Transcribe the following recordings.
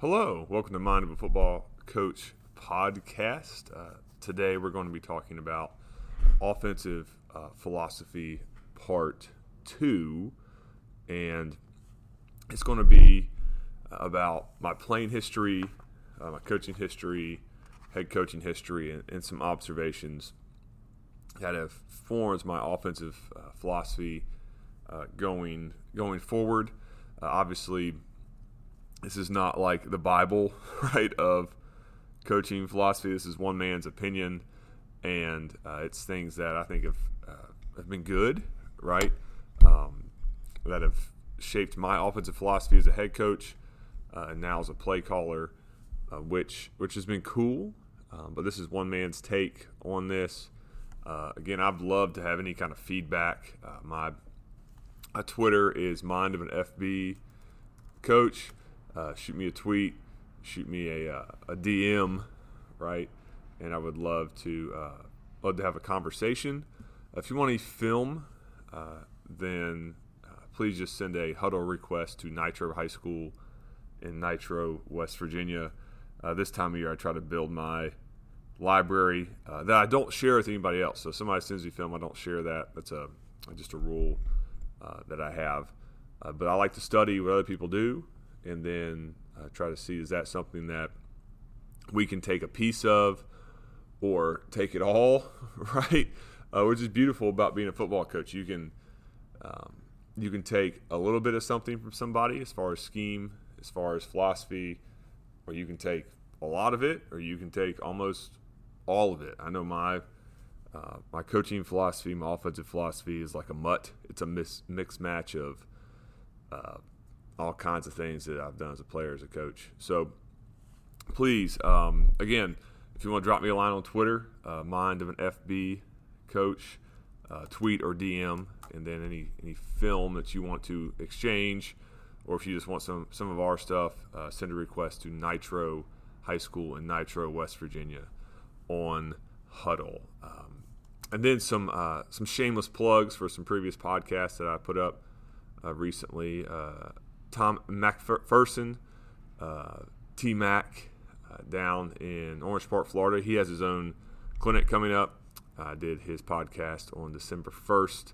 Hello, welcome to Mind of a Football Coach podcast. Uh, today we're going to be talking about offensive uh, philosophy part two, and it's going to be about my playing history, uh, my coaching history, head coaching history, and, and, some observations that have formed my offensive uh, philosophy uh, going going forward. Uh, obviously this is not like the Bible, right, of coaching philosophy. This is one man's opinion, and uh, it's things that I think have, uh, have been good, right, um, that have shaped my offensive philosophy as a head coach uh, and now as a play caller, uh, which which has been cool. Um, but this is one man's take on this. Uh, again, I'd love to have any kind of feedback. My my Twitter is mind of an FB coach uh, shoot me a tweet, shoot me a, uh, a DM, right? And I would love to uh, love to have a conversation. If you want any film, uh, then uh, please just send a Hudl request to Nitro High School in Nitro, West Virginia. Uh, this time of year, I try to build my library that I don't share with anybody else. So somebody sends me film, I don't share that. That's a just a rule that I have. but I like to study what other people do and then uh, try to see is that something that we can take a piece of or take it all, right? Uh, which is beautiful about being a football coach. You can um, you can take a little bit of something from somebody as far as scheme, as far as philosophy, or you can take a lot of it, or you can take almost all of it. I know my uh, my coaching philosophy, my offensive philosophy is like a mutt. It's a mis- mixed match of uh, all kinds of things that I've done as a player, as a coach. So please, um, again, if you want to drop me a line on Twitter, uh, mind of an FB coach, uh, tweet or DM, and then any any film that you want to exchange, or if you just want some some of our stuff, uh, send a request to Nitro High School in Nitro, West Virginia, on Hudl. Um, and then some uh, some shameless plugs for some previous podcasts that I put up uh, recently. Tom McPherson, uh, T Mac, uh, down in Orange Park, Florida. He has his own clinic coming up. I did his podcast on December 1st.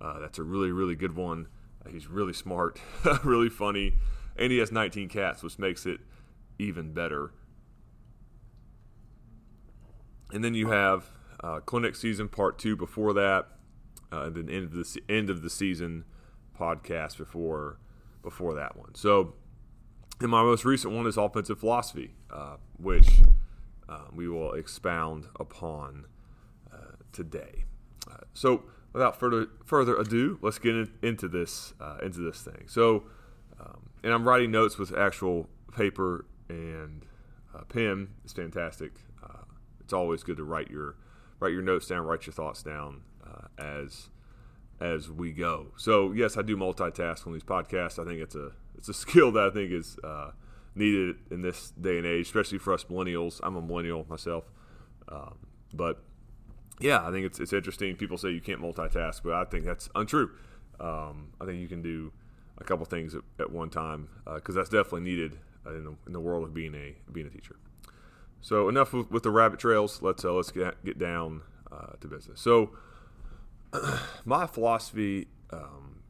Uh, that's a really, really good one. Uh, he's really smart, really funny, and he has 19 cats, which makes it even better. And then you have uh, clinic season part two before that, and then end of the end of the season podcast before before that one. So, and my most recent one is offensive philosophy, uh, which uh, we will expound upon uh, today. Uh, so, without further further ado, let's get in, into this uh, into this thing. So, um, and I'm writing notes with actual paper and uh, pen. It's fantastic. it's always good to write your write your notes down, write your thoughts down as as we go. So yes, I do multitask on these podcasts. I think it's a it's a skill that I think is uh, needed in this day and age, especially for us millennials. I'm a millennial myself, um, but yeah, I think it's it's interesting. People say you can't multitask, but I think that's untrue. Um, I think you can do a couple things at, at one time because uh, that's definitely needed in the, in the world of being a being a teacher. So enough with, with the rabbit trails. Let's uh, let's get get down uh, to business. So my philosophy um,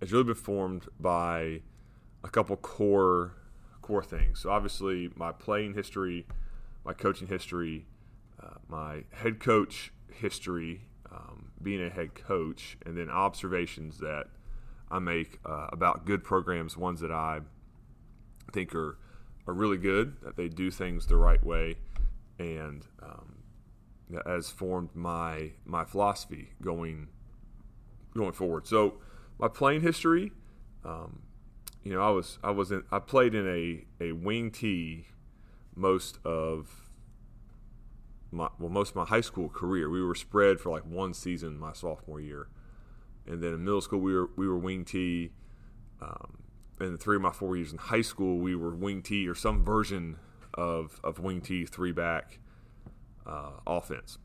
has really been formed by a couple core core things. So obviously, my playing history, my coaching history, uh, my head coach history, um, being a head coach, and then observations that I make uh, about good programs, ones that I think are are really good, that they do things the right way, and um, has formed my my philosophy going going forward. So my playing history, um, you know, I was I was in, I played in a a wing T most of my well most of my high school career. We were spread for like one season my sophomore year, and then in middle school we were we were wing T. Um, and three of my four years in high school, we were wing T or some version of of wing T three back uh, offense.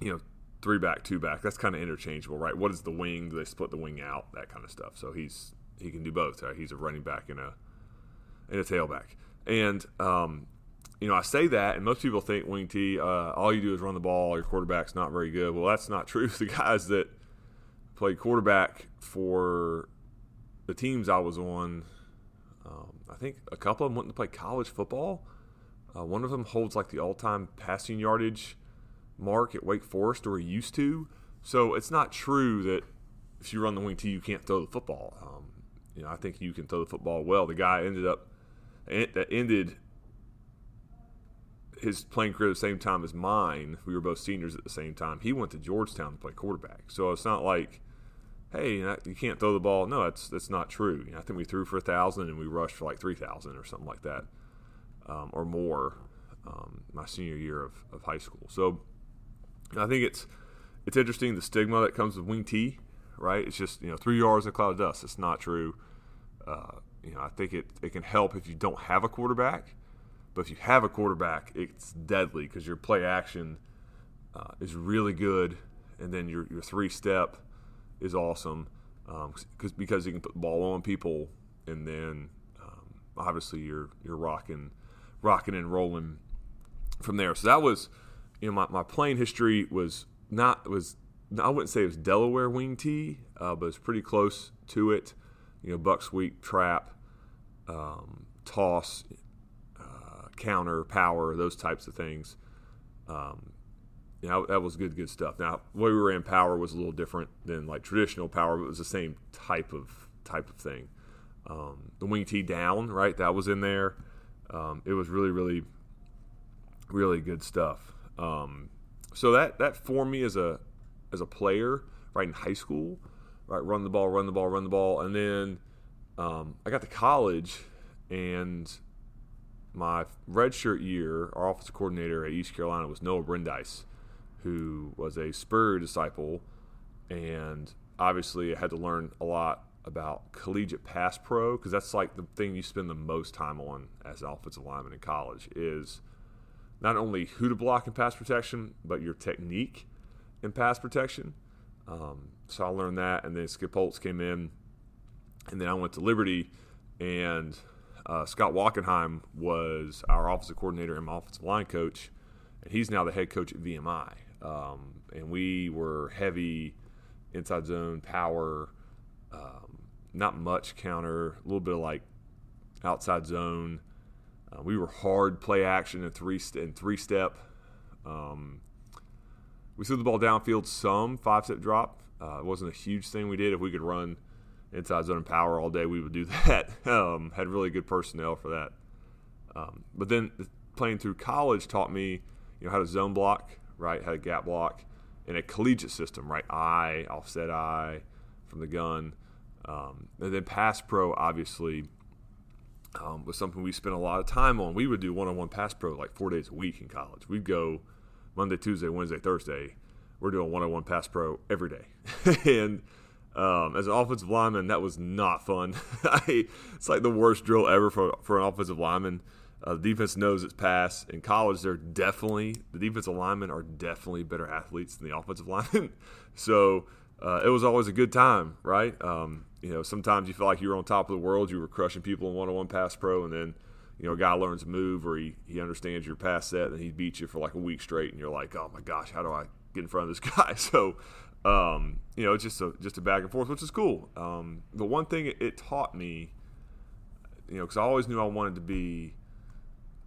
You know, three back, two back. That's kind of interchangeable, right? What is the wing? Do they split the wing out? That kind of stuff. So he's he can do both. Right? He's a running back and a and a tailback. And um, you know, I say that, and most people think wing T, uh, all you do is run the ball. Your quarterback's not very good. Well, that's not true. The guys that played quarterback for the teams I was on, um, I think a couple of them went to play college football. Uh, one of them holds like the all-time passing yardage mark at Wake Forest, or he used to. So it's not true that if you run the wing T, you can't throw the football. Um, you know, I think you can throw the football well. The guy ended up that ended his playing career at the same time as mine. We were both seniors at the same time. He went to Georgetown to play quarterback. So it's not like, hey, you can't throw the ball. No, that's that's not true. You know, I think we threw for a thousand and we rushed for like three thousand or something like that, um, or more. Um, my senior year of, of high school. So I think it's it's interesting the stigma that comes with wing T. Right? It's just you know three yards in a cloud of dust. It's not true. Uh, you know, I think it, it can help if you don't have a quarterback but if you have a quarterback, it's deadly because your play action uh, is really good, and then your your three step is awesome because um, because you can put the ball on people, and then um, obviously you're you're rocking rocking and rolling from there. So that was you know my, my playing history was not was I wouldn't say it was Delaware wing T, uh, but it's pretty close to it. You know, buck sweep, trap, um, toss, counter, power, those types of things. Um, you know, that was good, good stuff. Now, way we ran power was a little different than like traditional power, but it was the same type of type of thing. Um, the wing T down, right? That was in there. Um, it was really, really, really good stuff. Um, so that that formed me as a as a player, right in high school, right? Run the ball, run the ball, run the ball, and then um, I got to college, and my redshirt year, our offensive coordinator at East Carolina was Noah Brindise, who was a Spurrier disciple, and obviously I had to learn a lot about collegiate pass pro because that's like the thing you spend the most time on as an offensive lineman in college is not only who to block in pass protection, but your technique in pass protection. Um, so I learned that, and then Skip Holtz came in, and then I went to Liberty, and uh, Scott Wachenheim was our offensive coordinator and my offensive line coach, and he's now the head coach at VMI. Um, and we were heavy inside zone power, um, not much counter, a little bit of like outside zone. Uh, we were hard play action and three st- and three step. Um, we threw the ball downfield some five step drop. Uh, it wasn't a huge thing we did. If we could run inside zone and power all day, we would do that. Um, had really good personnel for that. Um, but then playing through college taught me, you know, how to zone block, right? How to gap block in a collegiate system, right? I, offset I from the gun. Um, and then pass pro, obviously, um, was something we spent a lot of time on. We would do one on one pass pro like four days a week in college. We'd go Monday, Tuesday, Wednesday, Thursday. We're doing one on one pass pro every day. and um, as an offensive lineman, that was not fun. it's like the worst drill ever for, for an offensive lineman. Uh, the defense knows its pass. In college, they're definitely the defensive linemen are definitely better athletes than the offensive linemen. so uh, it was always a good time, right? Um, you know, sometimes you feel like you were on top of the world. You were crushing people in one-on-one pass pro, and then you know a guy learns a move or he, he understands your pass set, and he beats you for like a week straight, and you're like, oh my gosh, how do I get in front of this guy? So um, you know, it's just a just a back and forth, which is cool. Um, the one thing it, it taught me, you know, because I always knew I wanted to be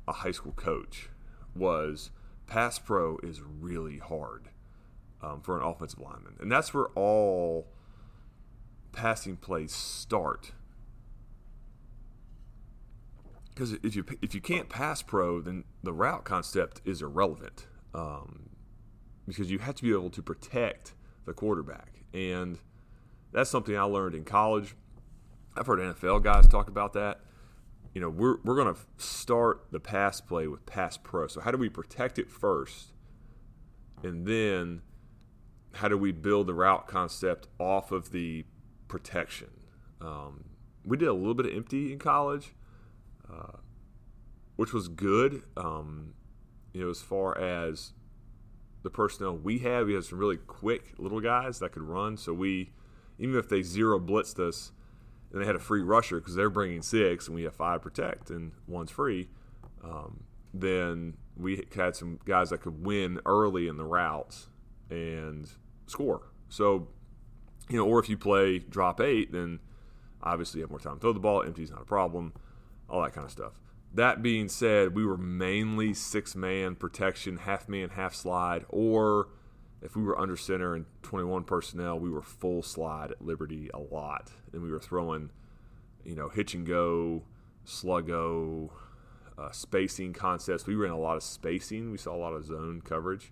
a high school coach, was pass pro is really hard um, for an offensive lineman, and that's where all passing plays start. Because if you if you can't pass pro, then the route concept is irrelevant. Um, because you have to be able to protect the quarterback. And that's something I learned in college. I've heard NFL guys talk about that. You know, we're, we're going to start the pass play with pass pro. So, how do we protect it first? And then, how do we build the route concept off of the protection? Um, we did a little bit of empty in college, uh, which was good. Um, you know, as far as the personnel we have. We have some really quick little guys that could run. So we, even if they zero blitzed us and they had a free rusher because they're bringing six, and we have five protect, and one's free. Um, then we had some guys that could win early in the routes and score. So, you know, or if you play drop eight, then obviously you have more time to throw the ball. Empty's not a problem, all that kind of stuff. That being said, we were mainly six man protection, half man, half slide, or if we were under center and 21 personnel, we were full slide at Liberty a lot. And we were throwing, you know, hitch and go, sluggo, uh, spacing concepts. We ran a lot of spacing. We saw a lot of zone coverage,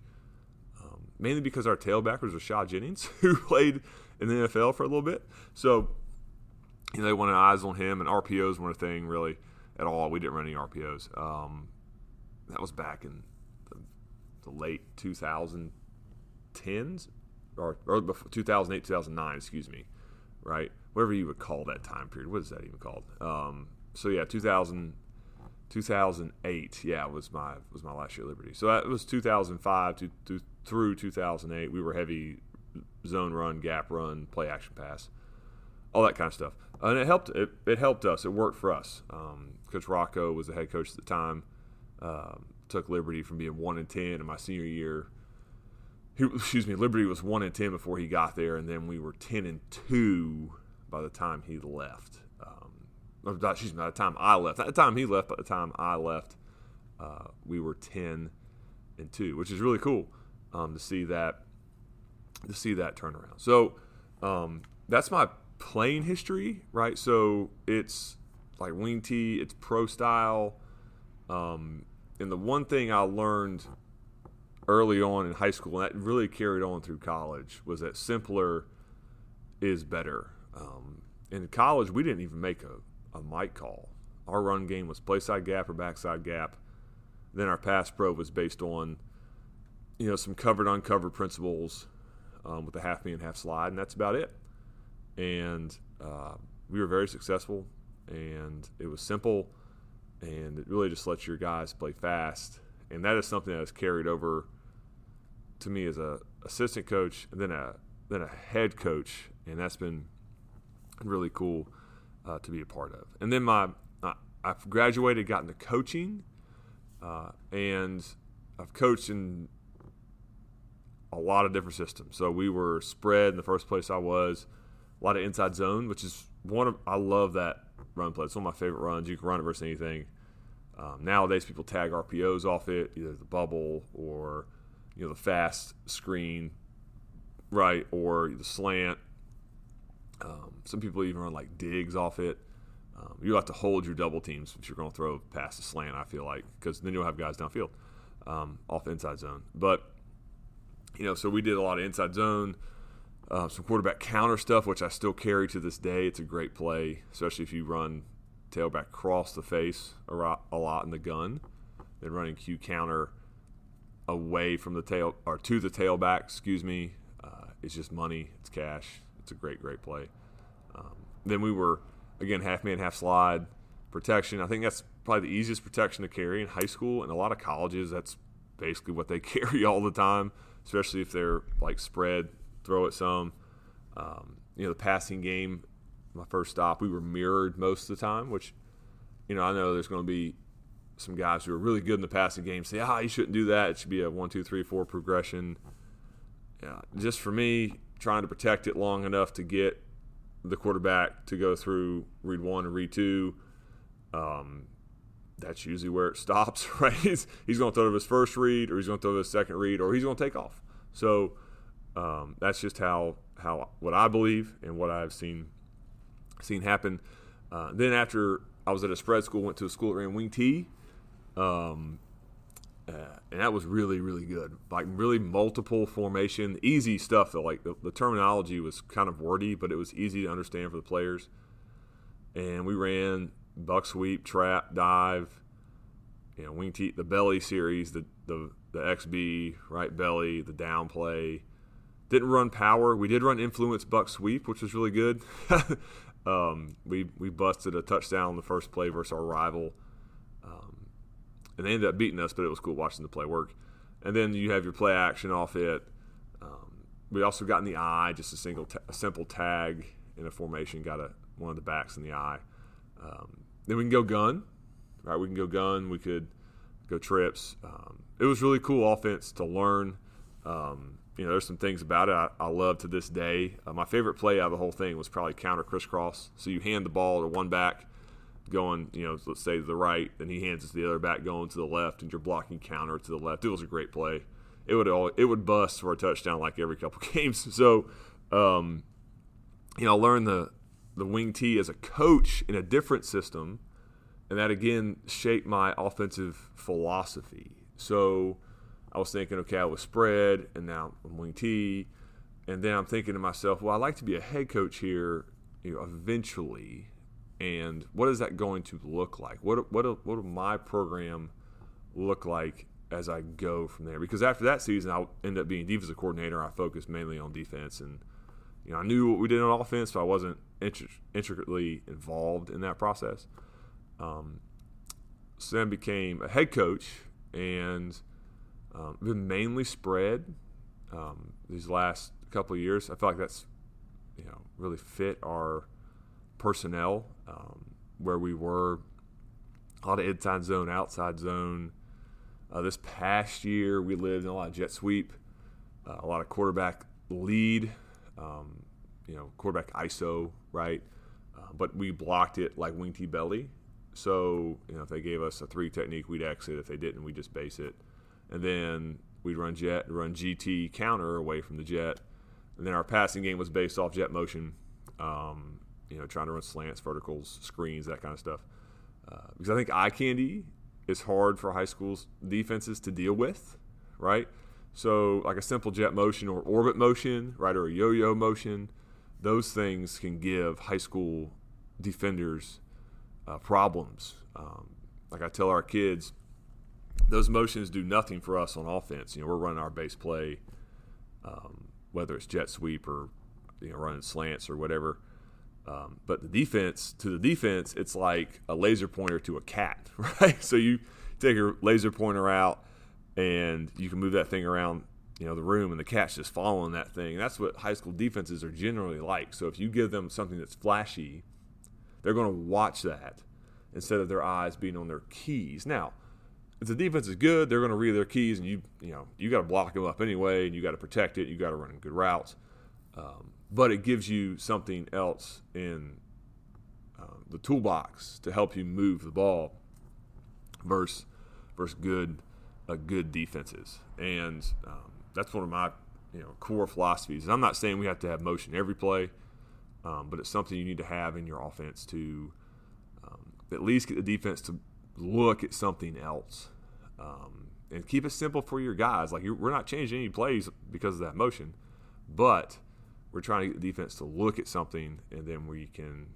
um, mainly because our tailback was Rashad Jennings, who played in the NFL for a little bit. So, you know, they wanted eyes on him, and RPOs weren't a thing really at all. We didn't run any RPOs. Um, that was back in the, the late 2010s or, or 2008, 2009, excuse me, right? Whatever you would call that time period. What is that even called? Um, so yeah, 2000 2008, yeah, was my was my last year at Liberty. So that was 2005 to, to, through 2008. We were heavy zone run, gap run, play action pass, all that kind of stuff, and it helped. It, it helped us. It worked for us. Um, coach Rocco was the head coach at the time. Um, took Liberty from being one and ten in my senior year. He, excuse me, Liberty was one and ten before he got there, and then we were ten and two by the time he left or excuse me, by the time I left, at the time he left, by the time I left, uh, we were ten and two, which is really cool um, to see that to see that turnaround. So um, that's my playing history, right? So it's like wing tee, it's pro style, um, and the one thing I learned early on in high school, and that really carried on through college, was that simpler is better. Um, in college, we didn't even make a a Mike call. Our run game was play side gap or backside gap. Then our pass pro was based on, you know, some covered uncovered principles um, with the half man half slide, and that's about it. And uh, we were very successful, and it was simple, and it really just lets your guys play fast. And that is something that has carried over to me as a assistant coach, and then a then a head coach, and that's been really cool uh, to be a part of. And then my I've graduated, got into coaching, uh, and I've coached in a lot of different systems. So we were spread in the first place I was, a lot of inside zone, which is one of I love that run play. It's one of my favorite runs. You can run it versus anything. Um, nowadays, people tag RPOs off it, either the bubble or you know the fast screen, right, or the slant um, some people even run like digs off it. Um, you have to hold your double teams if you're going to throw past the slant. I feel like because then you'll have guys downfield um, off the inside zone. But you know, so we did a lot of inside zone, uh, some quarterback counter stuff, which I still carry to this day. It's a great play, especially if you run tailback cross the face a lot in the gun, then running Q counter away from the tail or to the tailback. Excuse me, uh, it's just money. It's cash it's a great, great play. Um, then we were again half man, half slide protection. I think that's probably the easiest protection to carry in high school and a lot of colleges. That's basically what they carry all the time, especially if they're like spread, throw it some. Um, you know, the passing game. My first stop, we were mirrored most of the time, which you know I know there's going to be some guys who are really good in the passing game say, ah, you shouldn't do that. It should be a one, two, three, four progression. Yeah, just for me, trying to protect it long enough to get the quarterback to go through read one and read two. Um, that's usually where it stops, right? He's, he's going to throw to his first read, or he's going to throw to his second read, or he's going to take off. So um, that's just how how what I believe and what I've seen seen happen. Uh, then after I was at a spread school, went to a school that ran wing tee. Um, uh, and that was really really good like really multiple formation easy stuff though like the, the, terminology was kind of wordy but it was easy to understand for the players and we ran buck sweep trap dive you know wing tee the belly series the the the xb right belly the down play didn't run power we did run influence buck sweep which was really good um, we we busted a touchdown on the first play versus our rival and they ended up beating us, but it was cool watching the play work. And then you have your play action off it. Um, we also got in the I, just a single, ta- a simple tag in a formation. Got a one of the backs in the I. Um, then we can go gun, right? We can go gun. We could go trips. Um, it was really cool offense to learn. Um, you know, there's some things about it I, I love to this day. Uh, my favorite play out of the whole thing was probably counter crisscross. So you hand the ball to one back going, you know, let's say to the right, and he hands it to the other back going to the left, and you're blocking counter to the left. It was a great play. It would all, it would bust for a touchdown like every couple games. So, um, you know, I learned the the wing T as a coach in a different system, and that again shaped my offensive philosophy. So I was thinking, okay, I was spread, and now I'm wing T, and then I'm thinking to myself, well, I'd like to be a head coach here, you know, eventually, and what is that going to look like? What what what will my program look like as I go from there? Because after that season, I'll end up being defensive coordinator. I focused mainly on defense and you know, I knew what we did on offense, but I wasn't intricately involved in that process. Um, became a head coach and um, been mainly spread um, these last couple of years. I feel like that's you know really fit our personnel um, where we were a lot of inside zone, outside zone. Uh, this past year, we lived in a lot of jet sweep, uh, a lot of quarterback lead um, you know, quarterback ISO, right? Uh, but we blocked it like wing belly. So, you know, if they gave us a three technique, we'd exit. If they didn't, we just base it. And then we'd run jet, run GT counter away from the jet. And then our passing game was based off jet motion, um, you know, trying to run slants, verticals, screens, that kind of stuff. Uh, because I think eye candy is hard for high schools defenses to deal with, right? So, like a simple jet motion or orbit motion, right, or a yo yo motion, those things can give high school defenders uh, problems. Um, like I tell our kids, those motions do nothing for us on offense. You know, we're running our base play, um, whether it's jet sweep or you know running slants or whatever. Um, but the defense, to the defense, it's like a laser pointer to a cat, right? So you take your laser pointer out and you can move that thing around you know the room and the cat's just following that thing. That's what high school defenses are generally like. So if you give them something that's flashy they're going to watch that instead of their eyes being on their keys. Now if the defense is good they're going to read their keys and you you know you got to block them up anyway and you got to protect it. You got to run good routes. Um, but it gives you something else in uh, the toolbox to help you move the ball versus versus good a good defenses, and um, that's one of my you know core philosophies. And I'm not saying we have to have motion every play, um, but it's something you need to have in your offense to um, at least get the defense to look at something else, um, and keep it simple for your guys. Like we're not changing any plays because of that motion, but we're trying to get the defense to look at something, and then we can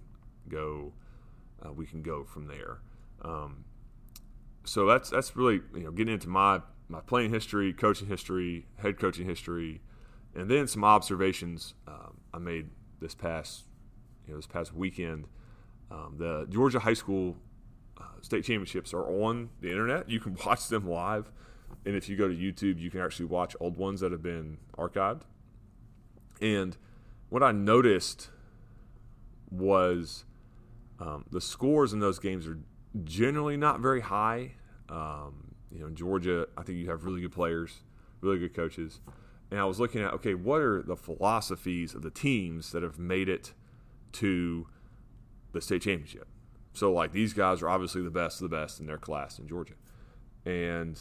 go. Uh, we can go from there. Um, so that's that's really you know getting into my my playing history, coaching history, head coaching history, and then some observations um, I made this past you know this past weekend. Um, the Georgia high school uh, state championships are on the internet. You can watch them live, and if you go to YouTube, you can actually watch old ones that have been archived. And what I noticed was um, the scores in those games are generally not very high. Um, you know, in Georgia, I think you have really good players, really good coaches. And I was looking at, okay, what are the philosophies of the teams that have made it to the state championship? So, like, these guys are obviously the best of the best in their class in Georgia. And,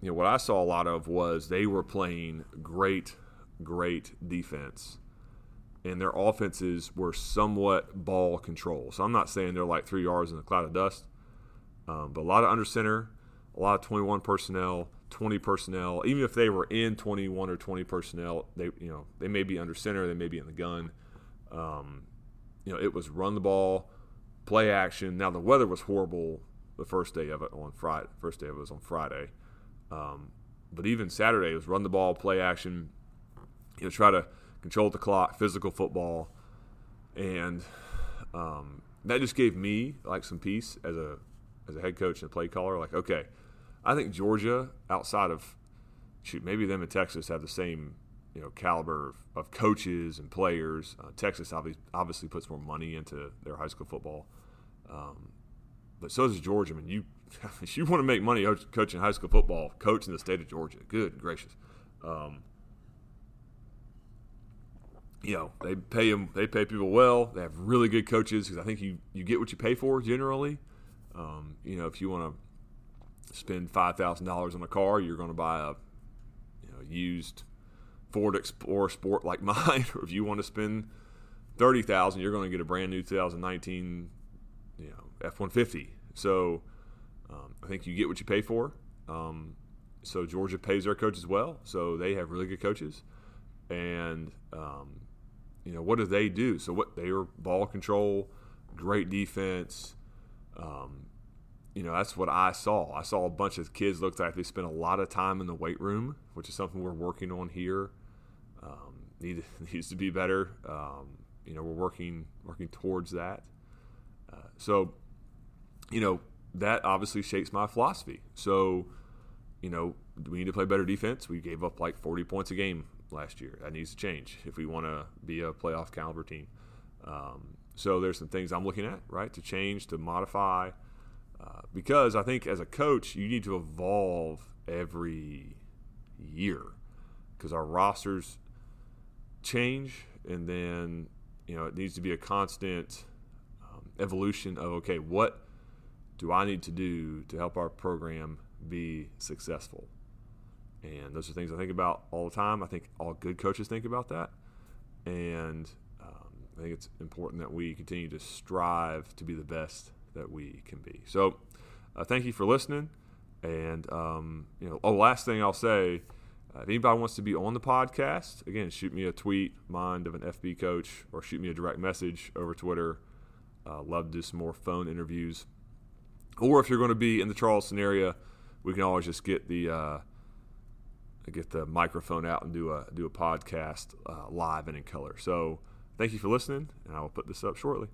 you know, what I saw a lot of was they were playing great, great defense and their offenses were somewhat ball control. So I'm not saying they're like three yards in a cloud of dust, um, but a lot of under center, a lot of 21 personnel, 20 personnel. Even if they were in 21 or 20 personnel, they you know they may be under center, they may be in the gun. Um, you know, it was run the ball, play action. Now the weather was horrible the first day of it on Friday. First day of it was on Friday, um, but even Saturday it was run the ball, play action. You know, try to control the clock, physical football, and um, that just gave me like some peace as a as a head coach and a play caller. Like, okay, I think Georgia, outside of shoot, maybe them and Texas have the same you know caliber of, of coaches and players. Uh, Texas obviously, obviously puts more money into their high school football, um, but so does Georgia. I mean, you if you want to make money coaching high school football, coach in the state of Georgia. Good gracious. Um, you know they pay them they pay people well they have really good coaches because i think you you get what you pay for generally um, you know if you want to spend $5000 on a car you're going to buy a you know used ford explorer sport like mine or if you want to spend 30000 you're going to get a brand new 2019 you know f-150 so um, i think you get what you pay for um, so georgia pays their coaches well so they have really good coaches and um, you know, what do they do? So what they are ball control, great defense. You know, that's what I saw. I saw a bunch of kids looked like they spent a lot of time in the weight room, which is something we're working on here. Um, need, needs to be better. Um, you know, we're working working towards that. Uh, so, you know, that obviously shapes my philosophy. So, you know, we need to play better defense. We gave up like 40 points a game last year. That needs to change if we want to be a playoff caliber team. Um, so there's some things I'm looking at, right, to change, to modify, because I think as a coach you need to evolve every year because our rosters change, and then you know it needs to be a constant um, evolution of okay, what do I need to do to help our program be successful? And those are things I think about all the time. I think all good coaches think about that. And um, I think it's important that we continue to strive to be the best that we can be. So uh, thank you for listening. And, um, you know, oh, last thing I'll say uh, if anybody wants to be on the podcast, again, shoot me a tweet, mind of an FB coach, or shoot me a direct message over Twitter. Uh, love to do some more phone interviews. Or if you're going to be in the Charleston area, we can always just get the uh, get the microphone out and do a do a podcast uh, live and in color. So thank you for listening, and I will put this up shortly.